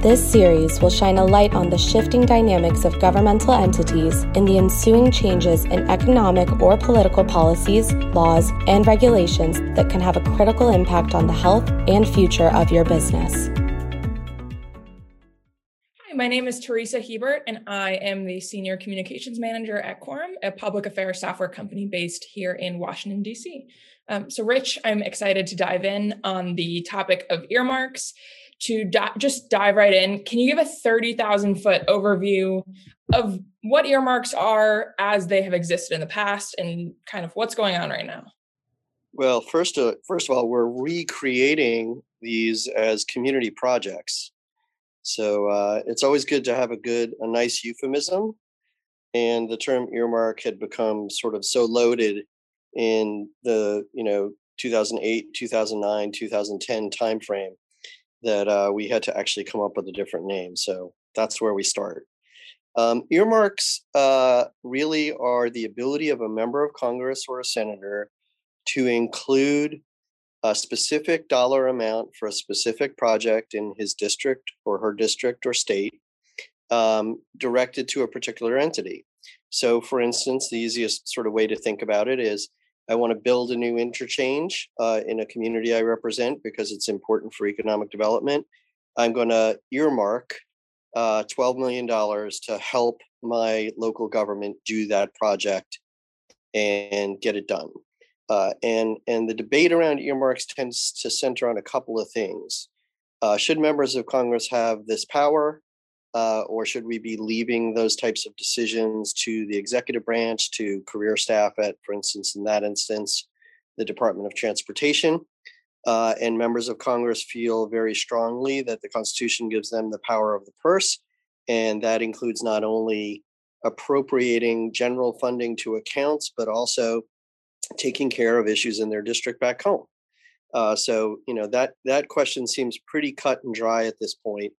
This series will shine a light on the shifting dynamics of governmental entities and the ensuing changes in economic or political policies, laws, and regulations that can have a critical impact on the health and future of your business. Hi, my name is Teresa Hebert, and I am the Senior Communications Manager at Quorum, a public affairs software company based here in Washington, D.C. Um, so, Rich, I'm excited to dive in on the topic of earmarks to di- just dive right in, can you give a 30,000 foot overview of what earmarks are as they have existed in the past and kind of what's going on right now? Well, first, uh, first of all, we're recreating these as community projects. So uh, it's always good to have a good, a nice euphemism. And the term earmark had become sort of so loaded in the, you know, 2008, 2009, 2010 timeframe that uh, we had to actually come up with a different name. So that's where we start. Um, earmarks uh, really are the ability of a member of Congress or a senator to include a specific dollar amount for a specific project in his district or her district or state um, directed to a particular entity. So, for instance, the easiest sort of way to think about it is I want to build a new interchange uh, in a community I represent because it's important for economic development. I'm going to earmark uh, $12 million to help my local government do that project and get it done. Uh, and, and the debate around earmarks tends to center on a couple of things. Uh, should members of Congress have this power? Uh, or should we be leaving those types of decisions to the executive branch, to career staff at, for instance, in that instance, the Department of Transportation? Uh, and members of Congress feel very strongly that the Constitution gives them the power of the purse. And that includes not only appropriating general funding to accounts, but also taking care of issues in their district back home. Uh, so, you know, that, that question seems pretty cut and dry at this point.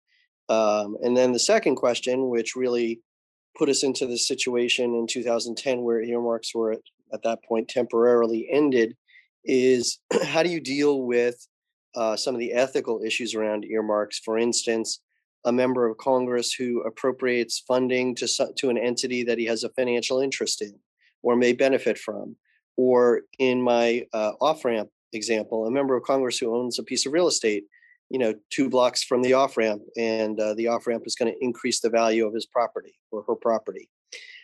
Um, and then the second question, which really put us into the situation in 2010 where earmarks were at, at that point temporarily ended, is how do you deal with uh, some of the ethical issues around earmarks? For instance, a member of Congress who appropriates funding to, to an entity that he has a financial interest in or may benefit from. Or in my uh, off ramp example, a member of Congress who owns a piece of real estate you know two blocks from the off ramp and uh, the off ramp is going to increase the value of his property or her property.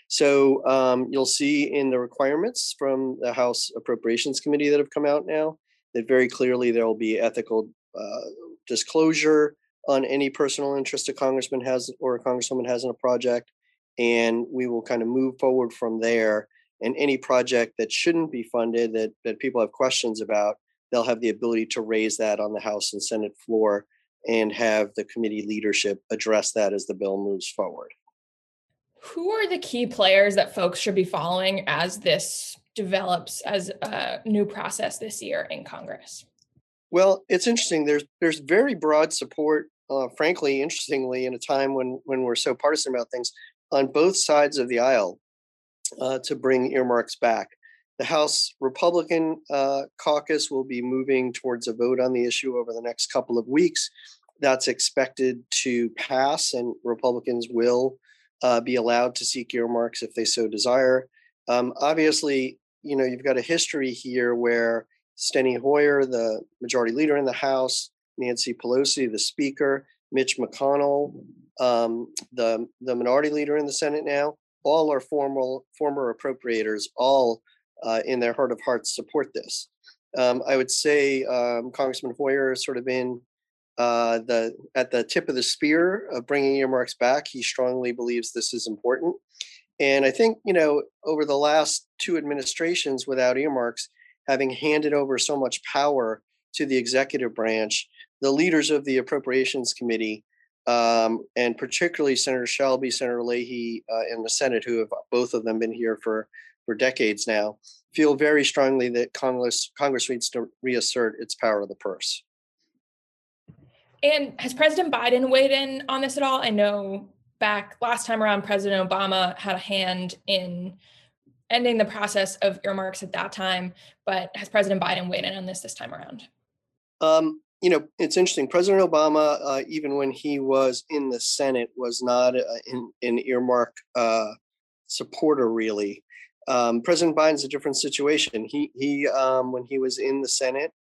So um, you'll see in the requirements from the house appropriations committee that have come out now that very clearly there will be ethical uh, disclosure on any personal interest a congressman has or a congresswoman has in a project and we will kind of move forward from there. And any project that shouldn't be funded that, that people have questions about they'll have the ability to raise that on the House and Senate floor and have the committee leadership address that as the bill moves forward. Who are the key players that folks should be following as this develops as a new process this year in Congress? Well, it's interesting. There's there's very broad support, uh, frankly, interestingly, in a time when when we're so partisan about things, on both sides of the aisle, uh, to bring earmarks back. The House Republican uh, caucus will be moving towards a vote on the issue over the next couple of weeks. That's expected to pass, and Republicans will uh, be allowed to seek earmarks if they so desire. Um, obviously, you know, you've got a history here where Steny Hoyer, the majority leader in the House, Nancy Pelosi, the Speaker, Mitch McConnell, um, the the minority leader in the Senate now, all are formal former appropriators, all uh, in their heart of hearts support this. Um, I would say um, Congressman Hoyer has sort of been uh, the at the tip of the spear of bringing earmarks back. He strongly believes this is important, and I think you know over the last two administrations without earmarks, having handed over so much power to the executive branch, the leaders of the appropriations committee um, and particularly Senator Shelby, Senator Leahy uh, in the Senate, who have both of them been here for for decades now, feel very strongly that Congress Congress needs to reassert its power of the purse. And has President Biden weighed in on this at all? I know back last time around, President Obama had a hand in ending the process of earmarks at that time, but has President Biden weighed in on this this time around? Um, you know, it's interesting. President Obama, uh, even when he was in the Senate, was not uh, in, an earmark uh, supporter really. Um, President Biden's a different situation. He he um, when he was in the Senate,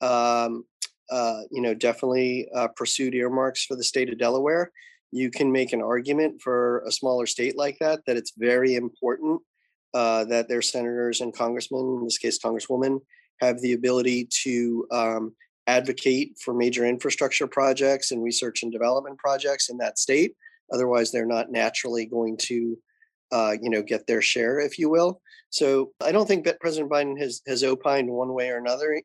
um, uh, you know, definitely uh, pursued earmarks for the state of Delaware. You can make an argument for a smaller state like that that it's very important uh, that their senators and congressmen, in this case congresswomen, have the ability to um, advocate for major infrastructure projects and research and development projects in that state. Otherwise, they're not naturally going to uh, you know, get their share, if you will. So I don't think that President Biden has has opined one way or another.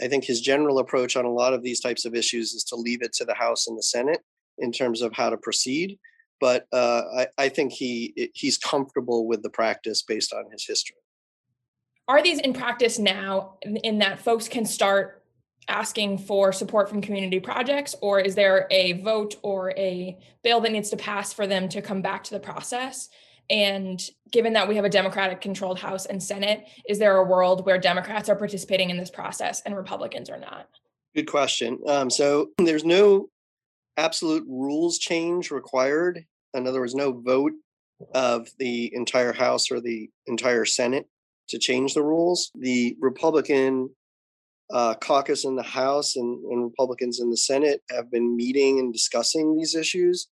I think his general approach on a lot of these types of issues is to leave it to the House and the Senate in terms of how to proceed. But uh, I, I think he he's comfortable with the practice based on his history. Are these in practice now in that folks can start asking for support from community projects, or is there a vote or a bill that needs to pass for them to come back to the process? And given that we have a Democratic controlled House and Senate, is there a world where Democrats are participating in this process and Republicans are not? Good question. Um, so there's no absolute rules change required. In other words, no vote of the entire House or the entire Senate to change the rules. The Republican uh, caucus in the House and, and Republicans in the Senate have been meeting and discussing these issues.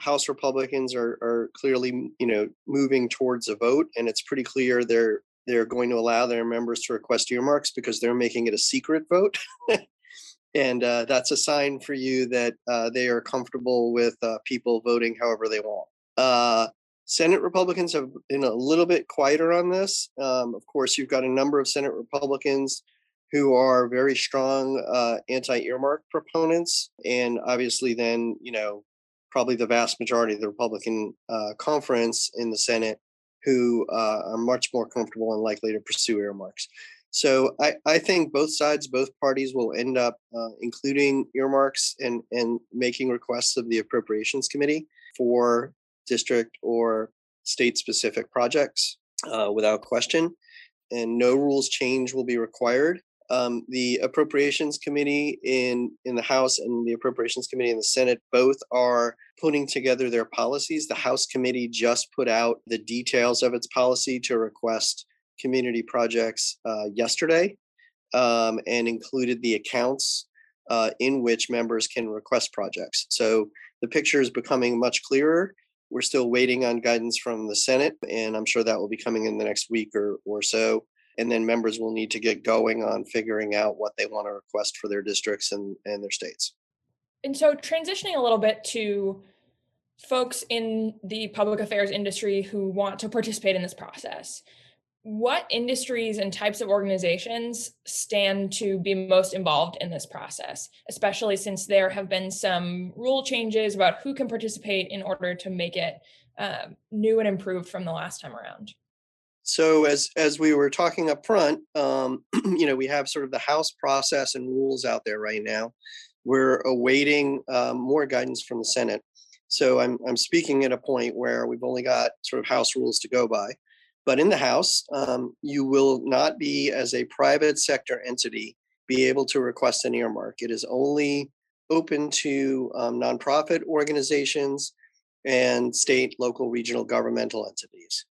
House Republicans are are clearly you know moving towards a vote, and it's pretty clear they're they're going to allow their members to request earmarks because they're making it a secret vote. and uh, that's a sign for you that uh, they are comfortable with uh, people voting however they want. Uh, Senate Republicans have been a little bit quieter on this. Um, of course, you've got a number of Senate Republicans who are very strong uh, anti-earmark proponents, and obviously, then you know probably the vast majority of the Republican uh, conference in the Senate who uh, are much more comfortable and likely to pursue earmarks. So I, I think both sides, both parties will end up uh, including earmarks and, and making requests of the Appropriations Committee for district or state specific projects uh, without question. And no rules change will be required um, the appropriations committee in in the house and the appropriations committee in the senate both are putting together their policies. The house committee just put out the details of its policy to request community projects uh, yesterday um, and included the accounts uh, in which members can request projects. So the picture is becoming much clearer. We're still waiting on guidance from the senate and i'm sure that will be coming in the next week or, or so and then members will need to get going on figuring out what they want to request for their districts and, and their states. And so, transitioning a little bit to folks in the public affairs industry who want to participate in this process, what industries and types of organizations stand to be most involved in this process, especially since there have been some rule changes about who can participate in order to make it uh, new and improved from the last time around? So as as we were talking up front, um, you know, we have sort of the House process and rules out there right now. We're awaiting um, more guidance from the Senate. So I'm I'm speaking at a point where we've only got sort of House rules to go by. But in the House, um, you will not be as a private sector entity be able to request an earmark. It is only open to um, nonprofit organizations and state, local, regional governmental entities.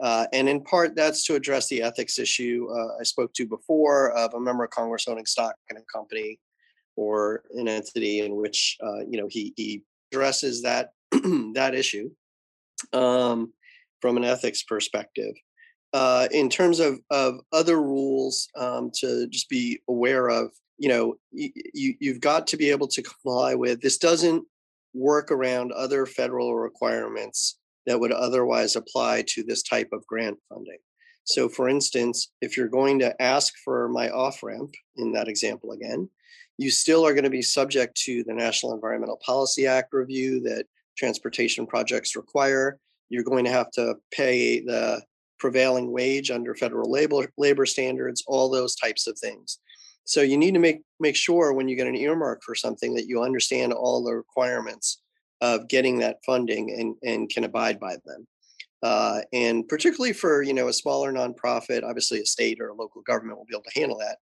Uh, and in part, that's to address the ethics issue uh, I spoke to before of a member of Congress owning stock in a company or an entity in which uh, you know he he addresses that that issue um, from an ethics perspective. Uh, in terms of of other rules um, to just be aware of, you know, you, you've got to be able to comply with. This doesn't work around other federal requirements that would otherwise apply to this type of grant funding. So, for instance, if you're going to ask for my off ramp in that example again, You still are going to be subject to the National Environmental Policy Act review that transportation projects require. You're going to have to pay the prevailing wage under federal labor labor standards, all those types of things. So you need to make make sure when you get an earmark for something that you understand all the requirements of getting that funding and, and can abide by them. Uh, and particularly for you know a smaller nonprofit, obviously a state or a local government will be able to handle that.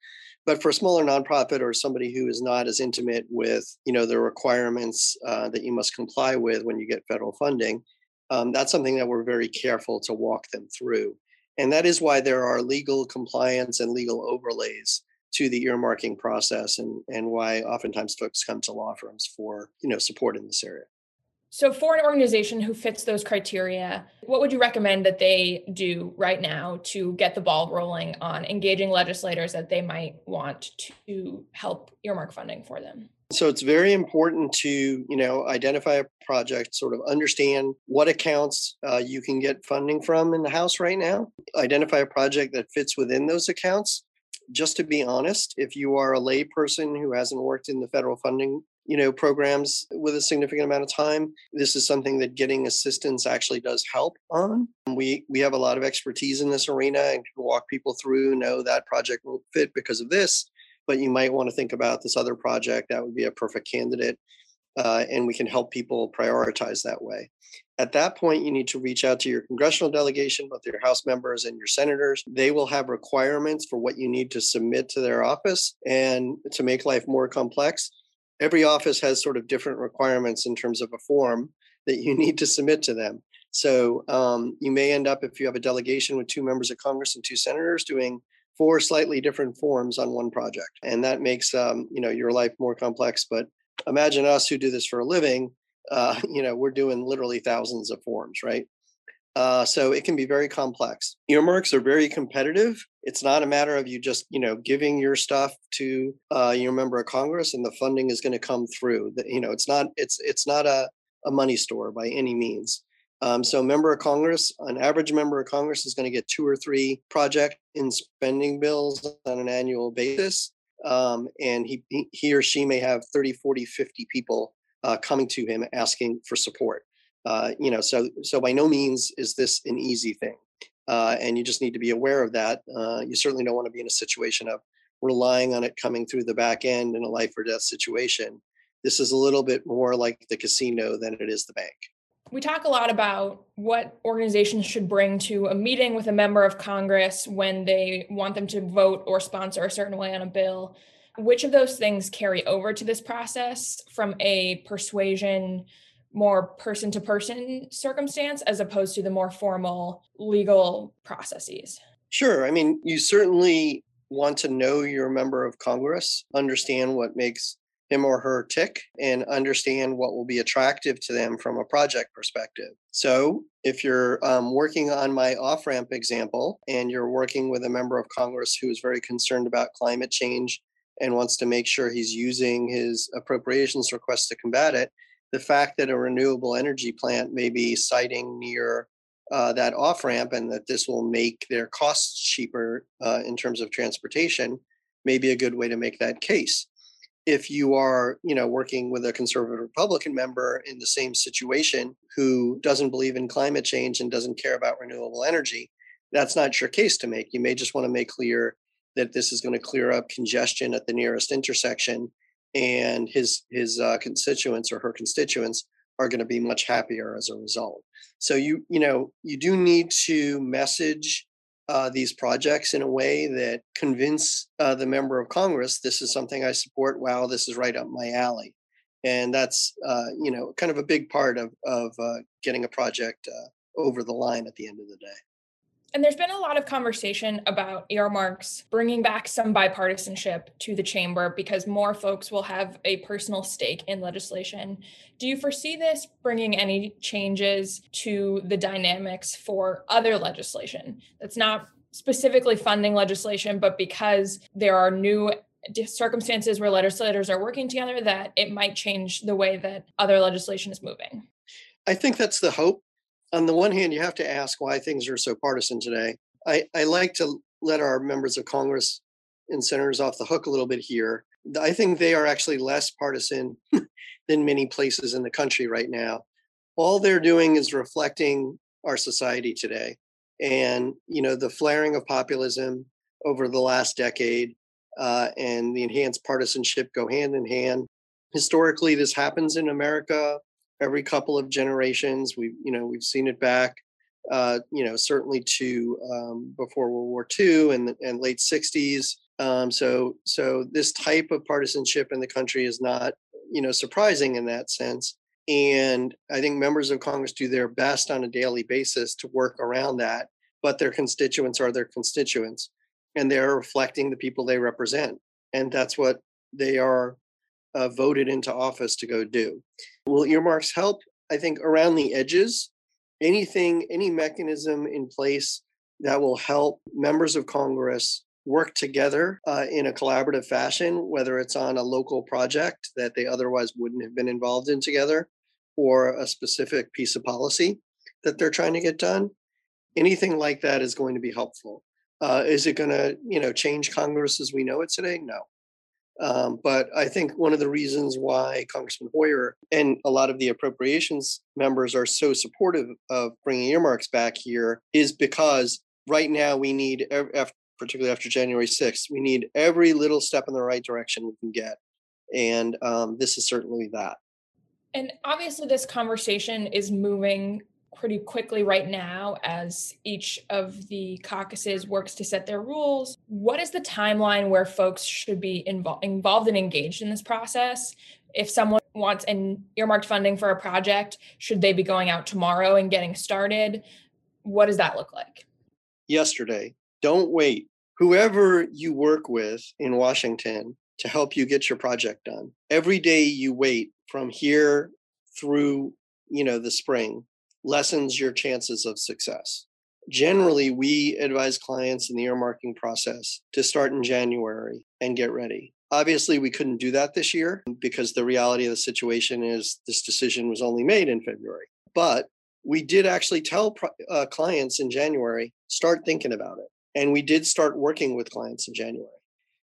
But for a smaller nonprofit or somebody who is not as intimate with you know the requirements uh, that you must comply with when you get federal funding, um, that's something that we're very careful to walk them through. And that is why there are legal compliance and legal overlays to the earmarking process and, and why oftentimes folks come to law firms for you know support in this area. So, for an organization who fits those criteria, what would you recommend that they do right now to get the ball rolling on engaging legislators that they might want to help earmark funding for them? So it's very important to you know identify a project, sort of understand what accounts uh, you can get funding from in the House right now. Identify a project that fits within those accounts. Just to be honest, if you are a layperson who hasn't worked in the federal funding you know programs with a significant amount of time this is something that getting assistance actually does help on. We we have a lot of expertise in this arena and can walk people through know that project will fit because of this but you might want to think about this other project that would be a perfect candidate uh, and we can help people prioritize that way. At that point you need to reach out to your congressional delegation both your house members and your senators. They will have requirements for what you need to submit to their office and to make life more complex every office has sort of different requirements in terms of a form that you need to submit to them. So um, you may end up, if you have a delegation with two members of Congress and two senators, doing four slightly different forms on one project, and that makes um, you know your life more complex. But imagine us who do this for a living. Uh, you know, we're doing literally thousands of forms, right? Uh, so it can be very complex. Earmarks are very competitive. It's not a matter of you just, you know, giving your stuff to uh, your member of Congress and the funding is going to come through. That you know, it's not it's it's not a, a money store by any means. Um, so, member of Congress, an average member of Congress is going to get two or three project in spending bills on an annual basis. Um, and he, he or she may have 30, 40, 50 people uh, coming to him asking for support. Uh, you know, so so by no means is this an easy thing, uh, and you just need to be aware of that. Uh, you certainly don't want to be in a situation of relying on it coming through the back end in a life or death situation. This is a little bit more like the casino than it is the bank. We talk a lot about what organizations should bring to a meeting with a member of Congress when they want them to vote or sponsor a certain way on a bill. Which of those things carry over to this process from a persuasion more person to person circumstance as opposed to the more formal legal processes? Sure. I mean, you certainly want to know your member of Congress, understand what makes him or her tick, and understand what will be attractive to them from a project perspective. So, if you're um, working on my off ramp example and you're working with a member of Congress who is very concerned about climate change and wants to make sure he's using his appropriations requests to combat it, the fact that a renewable energy plant may be siting near uh, that off ramp and that this will make their costs cheaper uh, in terms of transportation may be a good way to make that case. If you are, you know, working with a conservative Republican member in the same situation who doesn't believe in climate change and doesn't care about renewable energy, that's not your case to make. You may just want to make clear that this is going to clear up congestion at the nearest intersection and his his uh, constituents or her constituents are going to be much happier as a result. So you you know you do need to message uh, these projects in a way that convince uh, the member of Congress this is something I support. Wow, this is right up my alley, and that's uh, you know kind of a big part of of uh, getting a project uh, over the line at the end of the day. And there's been a lot of conversation about earmarks bringing back some bipartisanship to the chamber because more folks will have a personal stake in legislation. Do you foresee this bringing any changes to the dynamics for other legislation that's not specifically funding legislation, but because there are new circumstances where legislators are working together, that it might change the way that other legislation is moving? I think that's the hope on the one hand, you have to ask why things are so partisan today. I, I like to let our members of Congress and senators off the hook a little bit here. I think they are actually less partisan than many places in the country right now. All they're doing is reflecting our society today. And, you know, the flaring of populism over the last decade uh, and the enhanced partisanship go hand in hand. Historically, this happens in America every couple of generations. We've, you know, we've seen it back, uh, you know, certainly to um, before World War II and, and late 60s. Um, so, so this type of partisanship in the country is not, you know, surprising in that sense. And I think members of Congress do their best on a daily basis to work around that, but their constituents are their constituents and they're reflecting the people they represent. And that's what they are uh, voted into office to go do. Will earmarks help? I think around the edges, anything, any mechanism in place that will help members of Congress work together uh, in a collaborative fashion, whether it's on a local project that they otherwise wouldn't have been involved in together, or a specific piece of policy that they're trying to get done. Anything like that is going to be helpful. Uh, is it going to, you know, change Congress as we know it today? No. Um, but I think one of the reasons why Congressman Hoyer and a lot of the appropriations members are so supportive of bringing earmarks back here is because right now we need, particularly after January 6th, we need every little step in the right direction we can get. And um, this is certainly that. And obviously, this conversation is moving pretty quickly right now as each of the caucuses works to set their rules. What is the timeline where folks should be invo- involved and engaged in this process? If someone wants an earmarked funding for a project, should they be going out tomorrow and getting started? What does that look like? Yesterday. Don't wait. Whoever you work with in Washington to help you get your project done, every day you wait from here through you know the spring lessens your chances of success. Generally, we advise clients in the earmarking process to start in January and get ready. Obviously, we couldn't do that this year because the reality of the situation is this decision was only made in February. But we did actually tell uh, clients in January, start thinking about it. And we did start working with clients in January.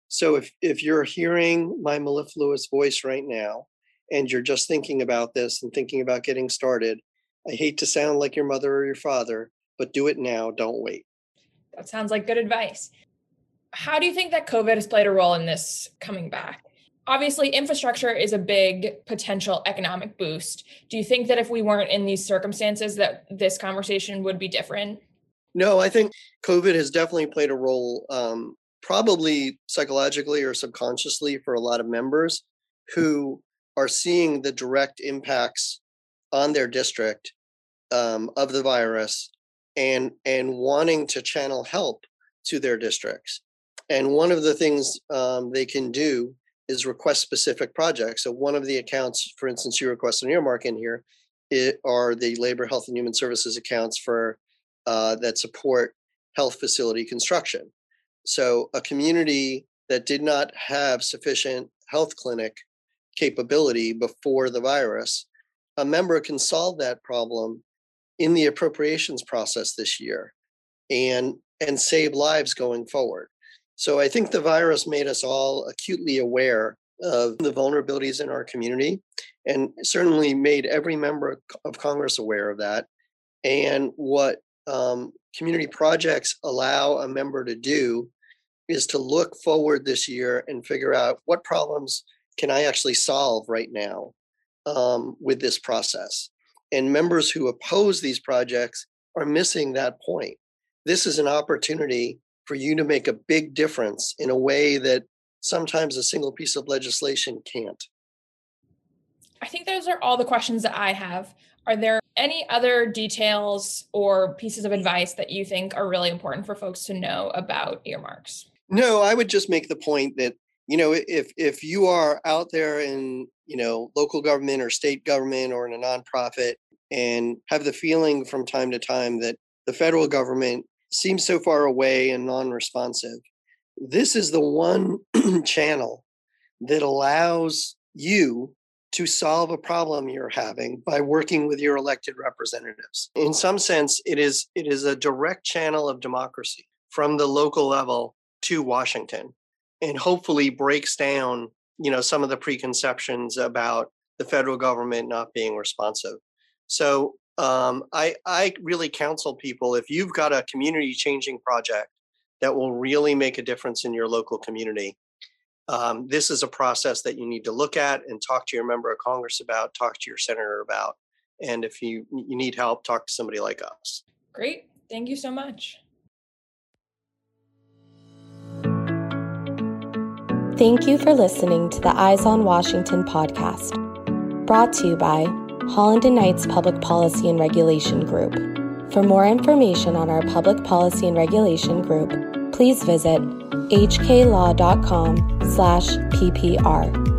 So if, if you're hearing my mellifluous voice right now, and you're just thinking about this and thinking about getting started, I hate to sound like your mother or your father, but do it now. Don't wait. That sounds like good advice. How do you think that COVID has played a role in this coming back? Obviously, infrastructure is a big potential economic boost. Do you think that if we weren't in these circumstances that this conversation would be different? No, I think COVID has definitely played a role, um, probably psychologically or subconsciously for a lot of members who are seeing the direct impacts on their district um, of the virus and and wanting to channel help to their districts. And one of the things um, they can do is request specific projects. So one of the accounts, for instance, you request an earmark in here, it are the labor, health, and human services accounts for uh, that support health facility construction. So a community that did not have sufficient health clinic capability before the virus a member can solve that problem in the appropriations process this year and and save lives going forward. So I think the virus made us all acutely aware of the vulnerabilities in our community and certainly made every member of Congress aware of that. And what um, community projects allow a member to do is to look forward this year and figure out what problems can I actually solve right now um, with this process. And members who oppose these projects are missing that point. This is an opportunity for you to make a big difference in a way that sometimes a single piece of legislation can't. I think those are all the questions that I have. Are there any other details or pieces of advice that you think are really important for folks to know about earmarks? No, I would just make the point that you know if if you are out there in you know local government or state government or in a nonprofit and have the feeling from time to time that the federal government seems so far away and non-responsive this is the one channel that allows you to solve a problem you're having by working with your elected representatives. In some sense it is it is a direct channel of democracy from the local level to washington and hopefully breaks down you know some of the preconceptions about the federal government not being responsive. So um, I I really counsel people if you've got a community changing project that will really make a difference in your local community. Um, this is a process that you need to look at and talk to your member of Congress about, talk to your senator about, and if you you need help, talk to somebody like us. Great, thank you so much. Thank you for listening to the Eyes on Washington podcast, brought to you by Holland and Knights Public Policy and Regulation Group. For more information on our Public Policy and Regulation Group, please visit hklaw.com/ppr.